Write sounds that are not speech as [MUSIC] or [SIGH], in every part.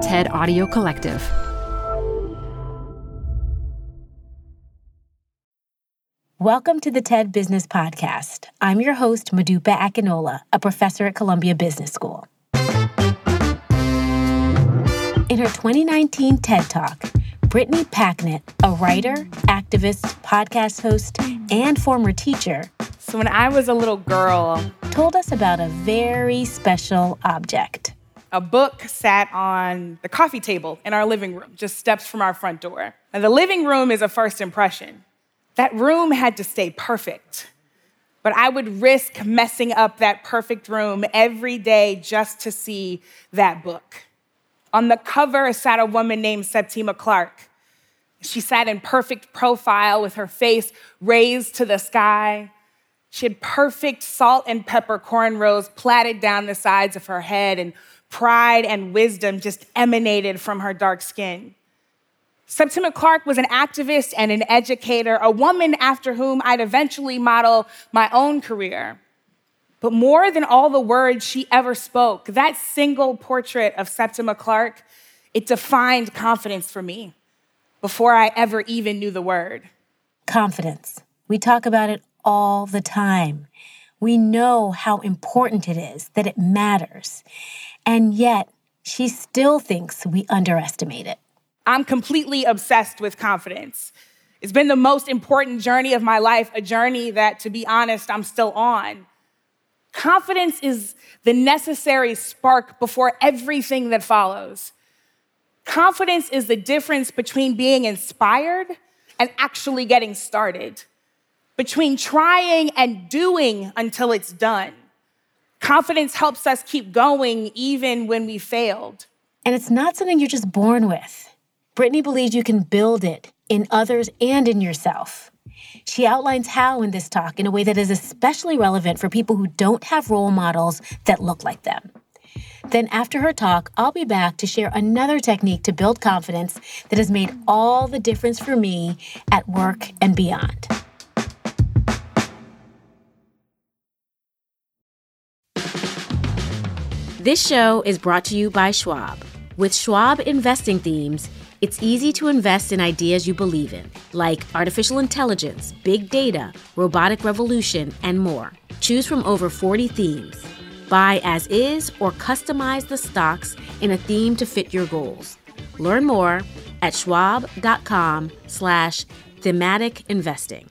TED Audio Collective. Welcome to the TED Business Podcast. I'm your host, Modupe Akinola, a professor at Columbia Business School. In her 2019 TED Talk, Brittany Packnett, a writer, activist, podcast host, and former teacher, so when I was a little girl, told us about a very special object. A book sat on the coffee table in our living room, just steps from our front door. And the living room is a first impression. That room had to stay perfect. But I would risk messing up that perfect room every day just to see that book. On the cover sat a woman named Septima Clark. She sat in perfect profile with her face raised to the sky. She had perfect salt and pepper cornrows plaited down the sides of her head, and pride and wisdom just emanated from her dark skin. Septima Clark was an activist and an educator, a woman after whom I'd eventually model my own career. But more than all the words she ever spoke, that single portrait of Septima Clark, it defined confidence for me before I ever even knew the word. Confidence. We talk about it all the time. We know how important it is, that it matters. And yet, she still thinks we underestimate it. I'm completely obsessed with confidence. It's been the most important journey of my life, a journey that, to be honest, I'm still on. Confidence is the necessary spark before everything that follows. Confidence is the difference between being inspired and actually getting started between trying and doing until it's done. Confidence helps us keep going even when we failed. And it's not something you're just born with. Brittany believes you can build it in others and in yourself. She outlines how in this talk in a way that is especially relevant for people who don't have role models that look like them. Then, after her talk, I'll be back to share another technique to build confidence that has made all the difference for me at work and beyond. This show is brought to you by Schwab. With Schwab investing themes, it's easy to invest in ideas you believe in, like artificial intelligence, big data, robotic revolution, and more. Choose from over 40 themes. Buy as is or customize the stocks in a theme to fit your goals. Learn more at schwab.com slash thematic investing.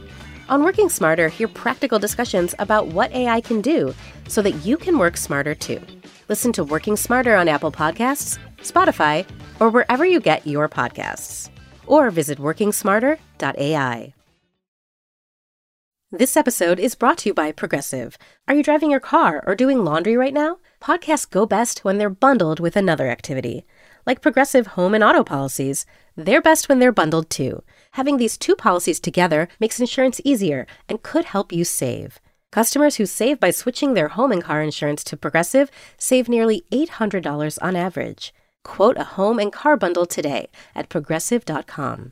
On Working Smarter, hear practical discussions about what AI can do so that you can work smarter too. Listen to Working Smarter on Apple Podcasts, Spotify, or wherever you get your podcasts. Or visit workingsmarter.ai. This episode is brought to you by Progressive. Are you driving your car or doing laundry right now? Podcasts go best when they're bundled with another activity. Like Progressive home and auto policies, they're best when they're bundled too. Having these two policies together makes insurance easier and could help you save. Customers who save by switching their home and car insurance to Progressive save nearly $800 on average. Quote a home and car bundle today at progressive.com.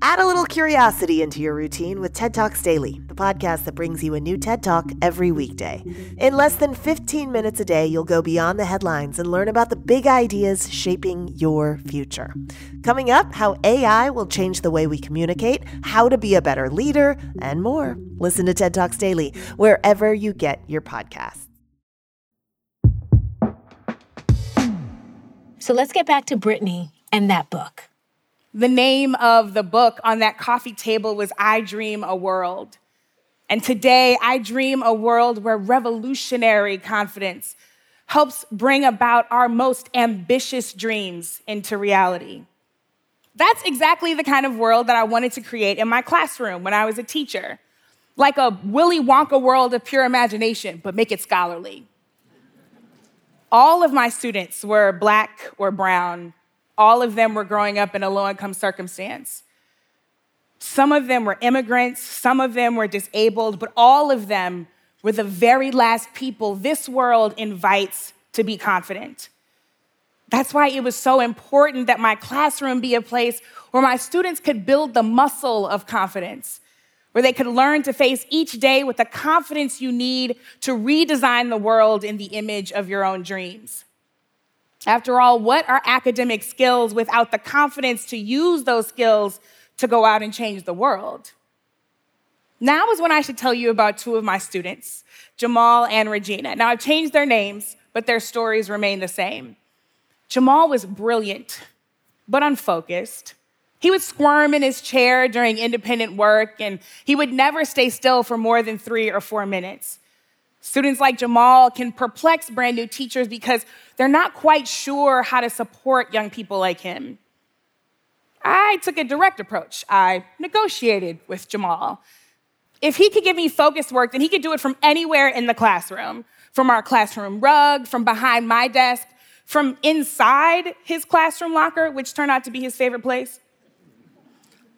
Add a little curiosity into your routine with TED Talks Daily, the podcast that brings you a new TED Talk every weekday. In less than 15 minutes a day, you'll go beyond the headlines and learn about the big ideas shaping your future. Coming up, how AI will change the way we communicate, how to be a better leader, and more. Listen to TED Talks Daily wherever you get your podcasts. So let's get back to Brittany and that book. The name of the book on that coffee table was I Dream a World. And today, I dream a world where revolutionary confidence helps bring about our most ambitious dreams into reality. That's exactly the kind of world that I wanted to create in my classroom when I was a teacher. Like a Willy Wonka world of pure imagination, but make it scholarly. All of my students were black or brown. All of them were growing up in a low income circumstance. Some of them were immigrants, some of them were disabled, but all of them were the very last people this world invites to be confident. That's why it was so important that my classroom be a place where my students could build the muscle of confidence, where they could learn to face each day with the confidence you need to redesign the world in the image of your own dreams. After all, what are academic skills without the confidence to use those skills to go out and change the world? Now is when I should tell you about two of my students, Jamal and Regina. Now, I've changed their names, but their stories remain the same. Jamal was brilliant, but unfocused. He would squirm in his chair during independent work, and he would never stay still for more than three or four minutes. Students like Jamal can perplex brand new teachers because they're not quite sure how to support young people like him. I took a direct approach. I negotiated with Jamal. If he could give me focused work, then he could do it from anywhere in the classroom from our classroom rug, from behind my desk, from inside his classroom locker, which turned out to be his favorite place.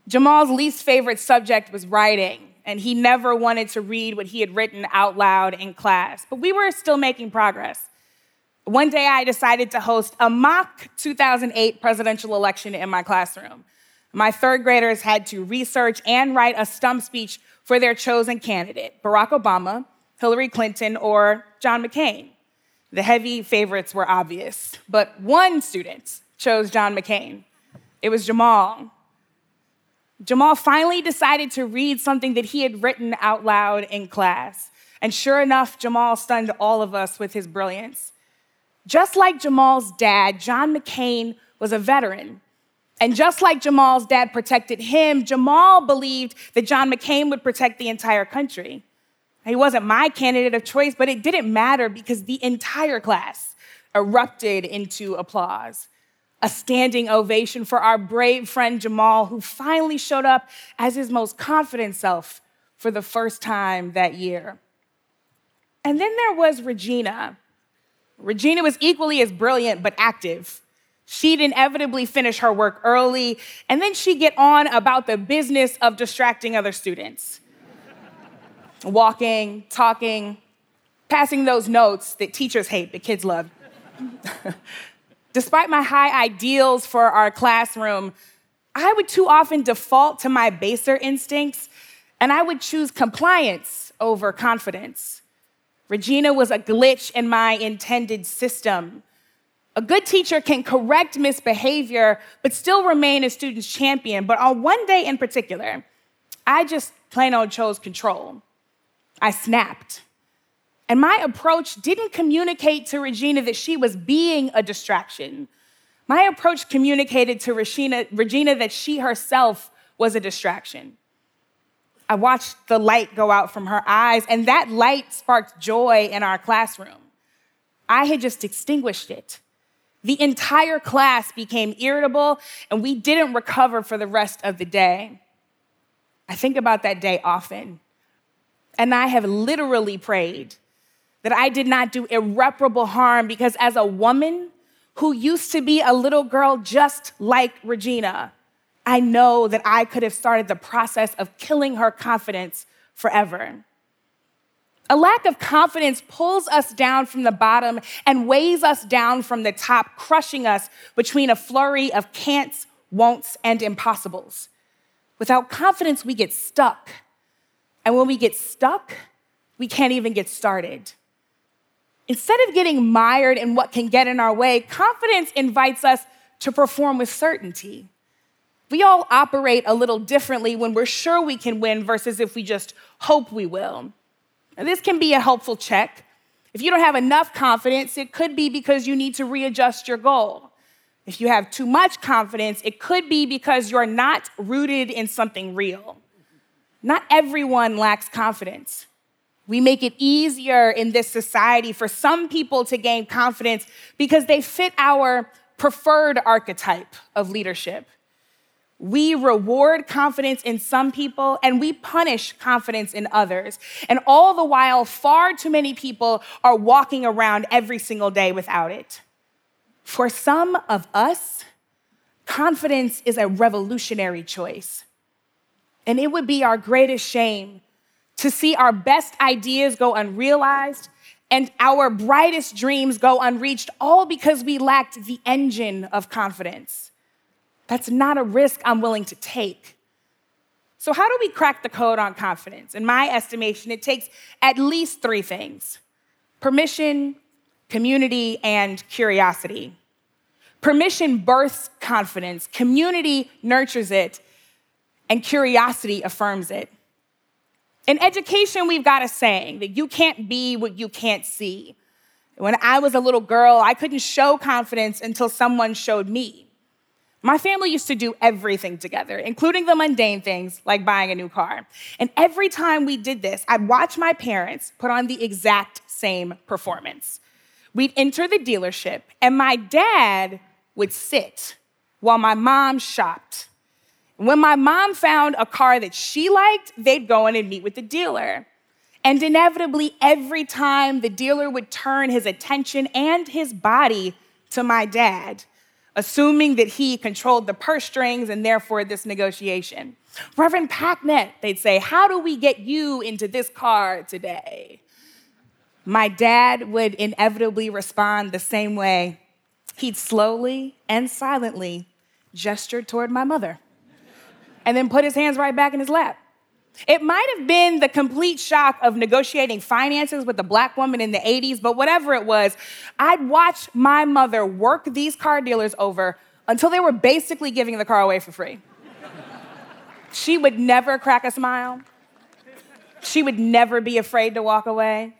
Jamal's least favorite subject was writing, and he never wanted to read what he had written out loud in class. But we were still making progress. One day I decided to host a mock 2008 presidential election in my classroom. My third graders had to research and write a stump speech for their chosen candidate Barack Obama, Hillary Clinton, or John McCain. The heavy favorites were obvious, but one student chose John McCain. It was Jamal. Jamal finally decided to read something that he had written out loud in class. And sure enough, Jamal stunned all of us with his brilliance. Just like Jamal's dad, John McCain was a veteran. And just like Jamal's dad protected him, Jamal believed that John McCain would protect the entire country. He wasn't my candidate of choice, but it didn't matter because the entire class erupted into applause. A standing ovation for our brave friend Jamal, who finally showed up as his most confident self for the first time that year. And then there was Regina. Regina was equally as brilliant, but active. She'd inevitably finish her work early, and then she'd get on about the business of distracting other students walking, talking, passing those notes that teachers hate but kids love. [LAUGHS] Despite my high ideals for our classroom, I would too often default to my baser instincts and I would choose compliance over confidence. Regina was a glitch in my intended system. A good teacher can correct misbehavior, but still remain a student's champion. But on one day in particular, I just plain old chose control. I snapped. And my approach didn't communicate to Regina that she was being a distraction. My approach communicated to Regina, Regina that she herself was a distraction. I watched the light go out from her eyes, and that light sparked joy in our classroom. I had just extinguished it. The entire class became irritable, and we didn't recover for the rest of the day. I think about that day often. And I have literally prayed that I did not do irreparable harm because, as a woman who used to be a little girl just like Regina, I know that I could have started the process of killing her confidence forever. A lack of confidence pulls us down from the bottom and weighs us down from the top, crushing us between a flurry of can'ts, won'ts, and impossibles. Without confidence, we get stuck and when we get stuck, we can't even get started. Instead of getting mired in what can get in our way, confidence invites us to perform with certainty. We all operate a little differently when we're sure we can win versus if we just hope we will. This can be a helpful check. If you don't have enough confidence, it could be because you need to readjust your goal. If you have too much confidence, it could be because you're not rooted in something real. Not everyone lacks confidence. We make it easier in this society for some people to gain confidence because they fit our preferred archetype of leadership. We reward confidence in some people and we punish confidence in others. And all the while, far too many people are walking around every single day without it. For some of us, confidence is a revolutionary choice. And it would be our greatest shame to see our best ideas go unrealized and our brightest dreams go unreached, all because we lacked the engine of confidence. That's not a risk I'm willing to take. So, how do we crack the code on confidence? In my estimation, it takes at least three things permission, community, and curiosity. Permission births confidence, community nurtures it, and curiosity affirms it. In education, we've got a saying that you can't be what you can't see. When I was a little girl, I couldn't show confidence until someone showed me. My family used to do everything together, including the mundane things like buying a new car. And every time we did this, I'd watch my parents put on the exact same performance. We'd enter the dealership, and my dad would sit while my mom shopped. When my mom found a car that she liked, they'd go in and meet with the dealer. And inevitably, every time the dealer would turn his attention and his body to my dad, assuming that he controlled the purse strings and therefore this negotiation. Reverend Packnett, they'd say, How do we get you into this car today? My dad would inevitably respond the same way. He'd slowly and silently gesture toward my mother and then put his hands right back in his lap. It might have been the complete shock of negotiating finances with a black woman in the 80s, but whatever it was, I'd watch my mother work these car dealers over until they were basically giving the car away for free. she would never crack a smile. She would never be afraid to walk away.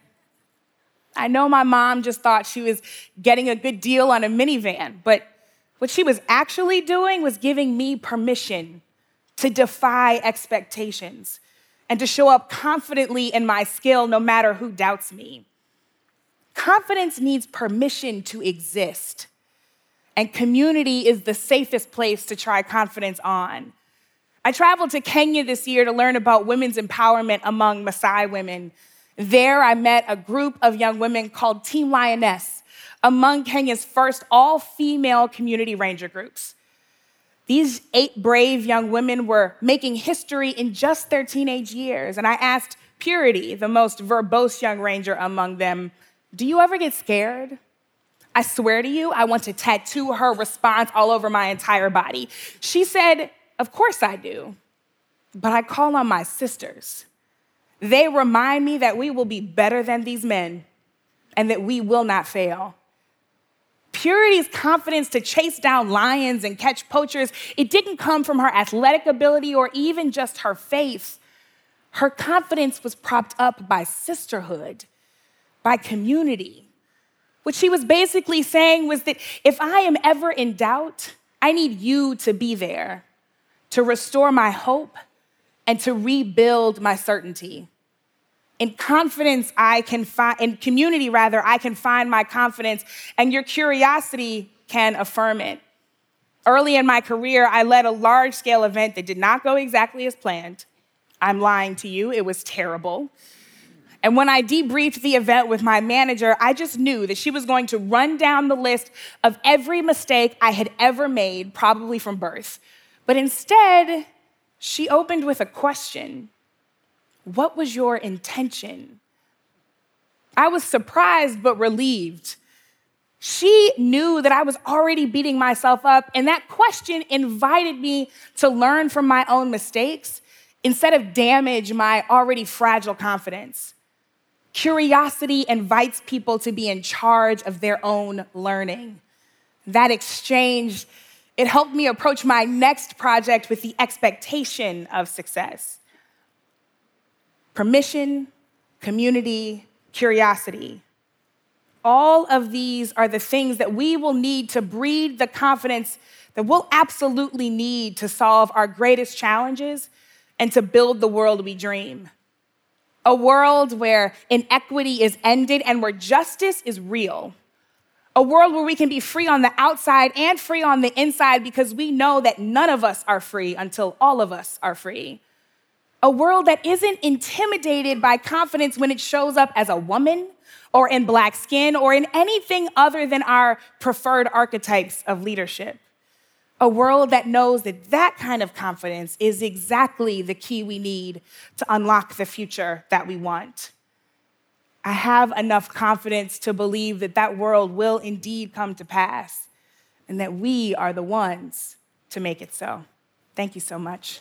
I know my mom just thought she was getting a good deal on a minivan, but what she was actually doing was giving me permission to defy expectations and to show up confidently in my skill no matter who doubts me. Confidence needs permission to exist, and community is the safest place to try confidence on. I traveled to Kenya this year to learn about women's empowerment among Maasai women. There, I met a group of young women called Team Lioness, among Kenya's first all female community ranger groups. These eight brave young women were making history in just their teenage years. And I asked Purity, the most verbose young ranger among them, Do you ever get scared? I swear to you, I want to tattoo her response all over my entire body. She said, Of course I do, but I call on my sisters. They remind me that we will be better than these men and that we will not fail. Purity's confidence to chase down lions and catch poachers, it didn't come from her athletic ability or even just her faith. Her confidence was propped up by sisterhood, by community. What she was basically saying was that if I am ever in doubt, I need you to be there to restore my hope and to rebuild my certainty. In confidence, I can find, in community rather, I can find my confidence, and your curiosity can affirm it. Early in my career, I led a large scale event that did not go exactly as planned. I'm lying to you, it was terrible. And when I debriefed the event with my manager, I just knew that she was going to run down the list of every mistake I had ever made, probably from birth. But instead, she opened with a question what was your intention? I was surprised but relieved. She knew that I was already beating myself up, and that question invited me to learn from my own mistakes instead of damage my already fragile confidence. Curiosity invites people to be in charge of their own learning. That exchange, it helped me approach my next project with the expectation of success permission, community, curiosity. All of these are the things that we will need to breed the confidence that we'll absolutely need to solve our greatest challenges and to build the world we dream. A world where inequity is ended and where justice is real. A world where we can be free on the outside and free on the inside because we know that none of us are free until all of us are free. A world that isn't intimidated by confidence when it shows up as a woman or in black skin or in anything other than our preferred archetypes of leadership. A world that knows that that kind of confidence is exactly the key we need to unlock the future that we want. I have enough confidence to believe that that world will indeed come to pass and that we are the ones to make it so. Thank you so much.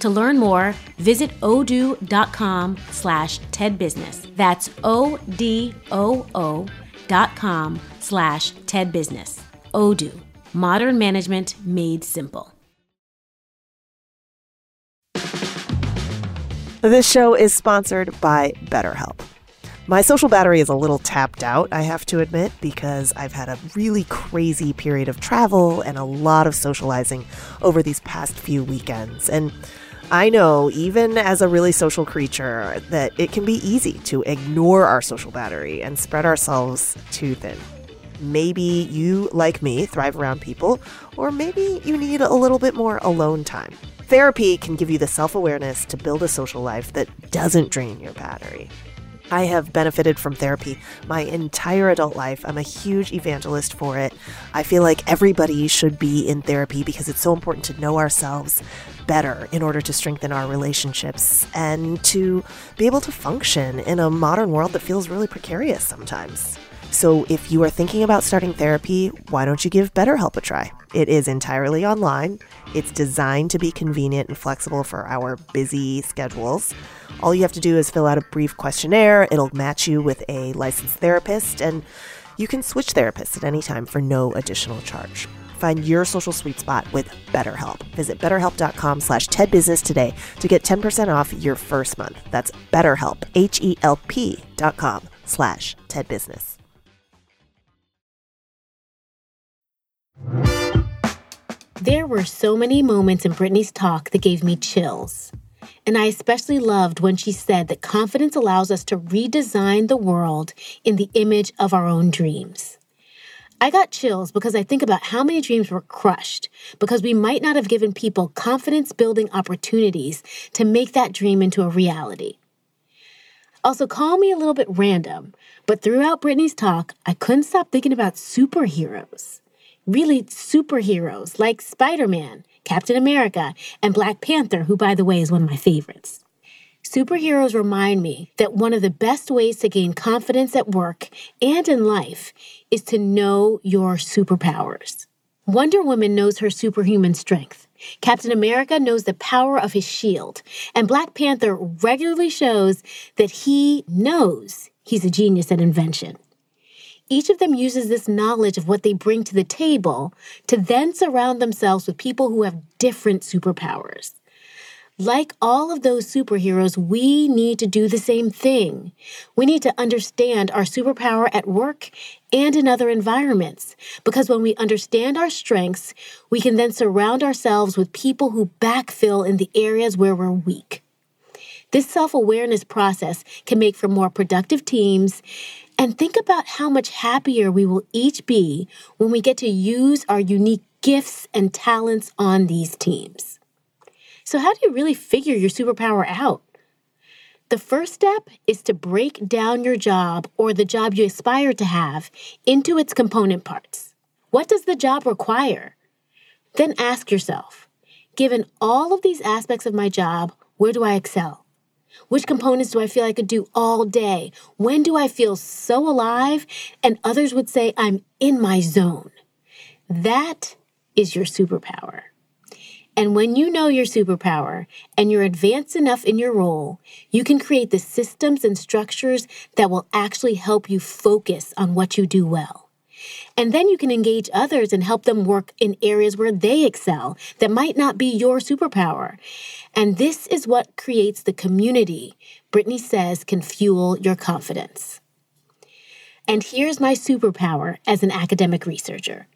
To learn more, visit odoo.com slash tedbusiness. That's O-D-O-O dot com slash tedbusiness. Odoo, modern management made simple. This show is sponsored by BetterHelp. My social battery is a little tapped out, I have to admit, because I've had a really crazy period of travel and a lot of socializing over these past few weekends. And I know, even as a really social creature, that it can be easy to ignore our social battery and spread ourselves too thin. Maybe you, like me, thrive around people, or maybe you need a little bit more alone time. Therapy can give you the self awareness to build a social life that doesn't drain your battery. I have benefited from therapy my entire adult life. I'm a huge evangelist for it. I feel like everybody should be in therapy because it's so important to know ourselves better in order to strengthen our relationships and to be able to function in a modern world that feels really precarious sometimes. So, if you are thinking about starting therapy, why don't you give BetterHelp a try? It is entirely online. It's designed to be convenient and flexible for our busy schedules. All you have to do is fill out a brief questionnaire, it'll match you with a licensed therapist, and you can switch therapists at any time for no additional charge. Find your social sweet spot with BetterHelp. Visit betterhelp.com slash tedbusiness today to get 10% off your first month. That's betterhelp, H-E-L-P dot com slash tedbusiness. There were so many moments in Brittany's talk that gave me chills. And I especially loved when she said that confidence allows us to redesign the world in the image of our own dreams. I got chills because I think about how many dreams were crushed because we might not have given people confidence building opportunities to make that dream into a reality. Also, call me a little bit random, but throughout Brittany's talk, I couldn't stop thinking about superheroes really superheroes like Spider Man, Captain America, and Black Panther, who, by the way, is one of my favorites. Superheroes remind me that one of the best ways to gain confidence at work and in life is to know your superpowers. Wonder Woman knows her superhuman strength. Captain America knows the power of his shield. And Black Panther regularly shows that he knows he's a genius at invention. Each of them uses this knowledge of what they bring to the table to then surround themselves with people who have different superpowers. Like all of those superheroes, we need to do the same thing. We need to understand our superpower at work and in other environments. Because when we understand our strengths, we can then surround ourselves with people who backfill in the areas where we're weak. This self awareness process can make for more productive teams and think about how much happier we will each be when we get to use our unique gifts and talents on these teams. So, how do you really figure your superpower out? The first step is to break down your job or the job you aspire to have into its component parts. What does the job require? Then ask yourself given all of these aspects of my job, where do I excel? Which components do I feel I could do all day? When do I feel so alive? And others would say, I'm in my zone. That is your superpower. And when you know your superpower and you're advanced enough in your role, you can create the systems and structures that will actually help you focus on what you do well. And then you can engage others and help them work in areas where they excel that might not be your superpower. And this is what creates the community Brittany says can fuel your confidence. And here's my superpower as an academic researcher.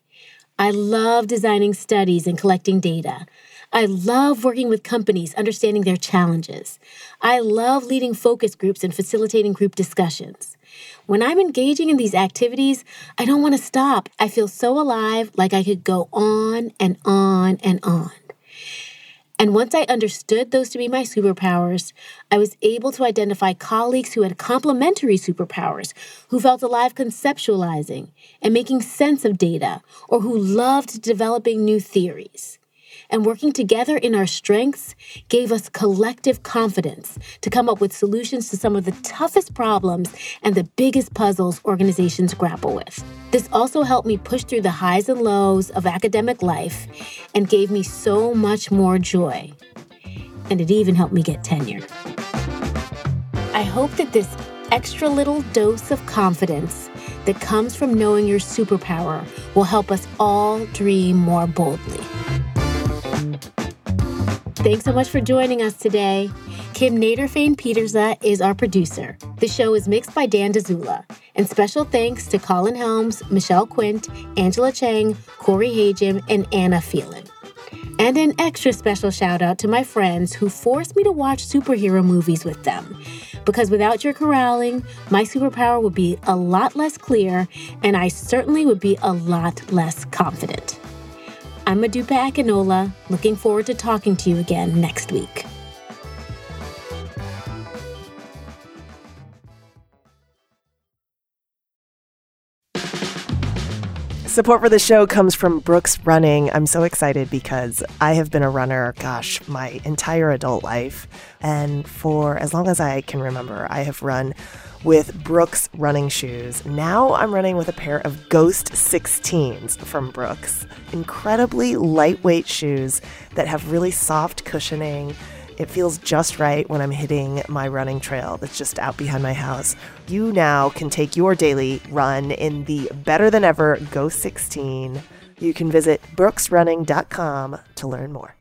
I love designing studies and collecting data. I love working with companies, understanding their challenges. I love leading focus groups and facilitating group discussions. When I'm engaging in these activities, I don't want to stop. I feel so alive, like I could go on and on and on. And once I understood those to be my superpowers, I was able to identify colleagues who had complementary superpowers, who felt alive conceptualizing and making sense of data, or who loved developing new theories and working together in our strengths gave us collective confidence to come up with solutions to some of the toughest problems and the biggest puzzles organizations grapple with. This also helped me push through the highs and lows of academic life and gave me so much more joy. And it even helped me get tenure. I hope that this extra little dose of confidence that comes from knowing your superpower will help us all dream more boldly. Thanks so much for joining us today. Kim Nederveen Pieterse is our producer. The show is mixed by Dan Dzula. And special thanks to Colin Helms, Michelle Quint, Angela Chang, Corey Hajim, and Anna Phelan. And an extra special shout out to my friends who forced me to watch superhero movies with them. Because without your corralling, my superpower would be a lot less clear, and I certainly would be a lot less confident. I'm Modupe Akinola, looking forward to talking to you again next week. Support for the show comes from Brooks Running. I'm so excited because I have been a runner, gosh, my entire adult life. And for as long as I can remember, I have run with Brooks running shoes. Now I'm running with a pair of Ghost 16s from Brooks. Incredibly lightweight shoes that have really soft cushioning. It feels just right when I'm hitting my running trail that's just out behind my house. You now can take your daily run in the better than ever Ghost 16. You can visit brooksrunning.com to learn more.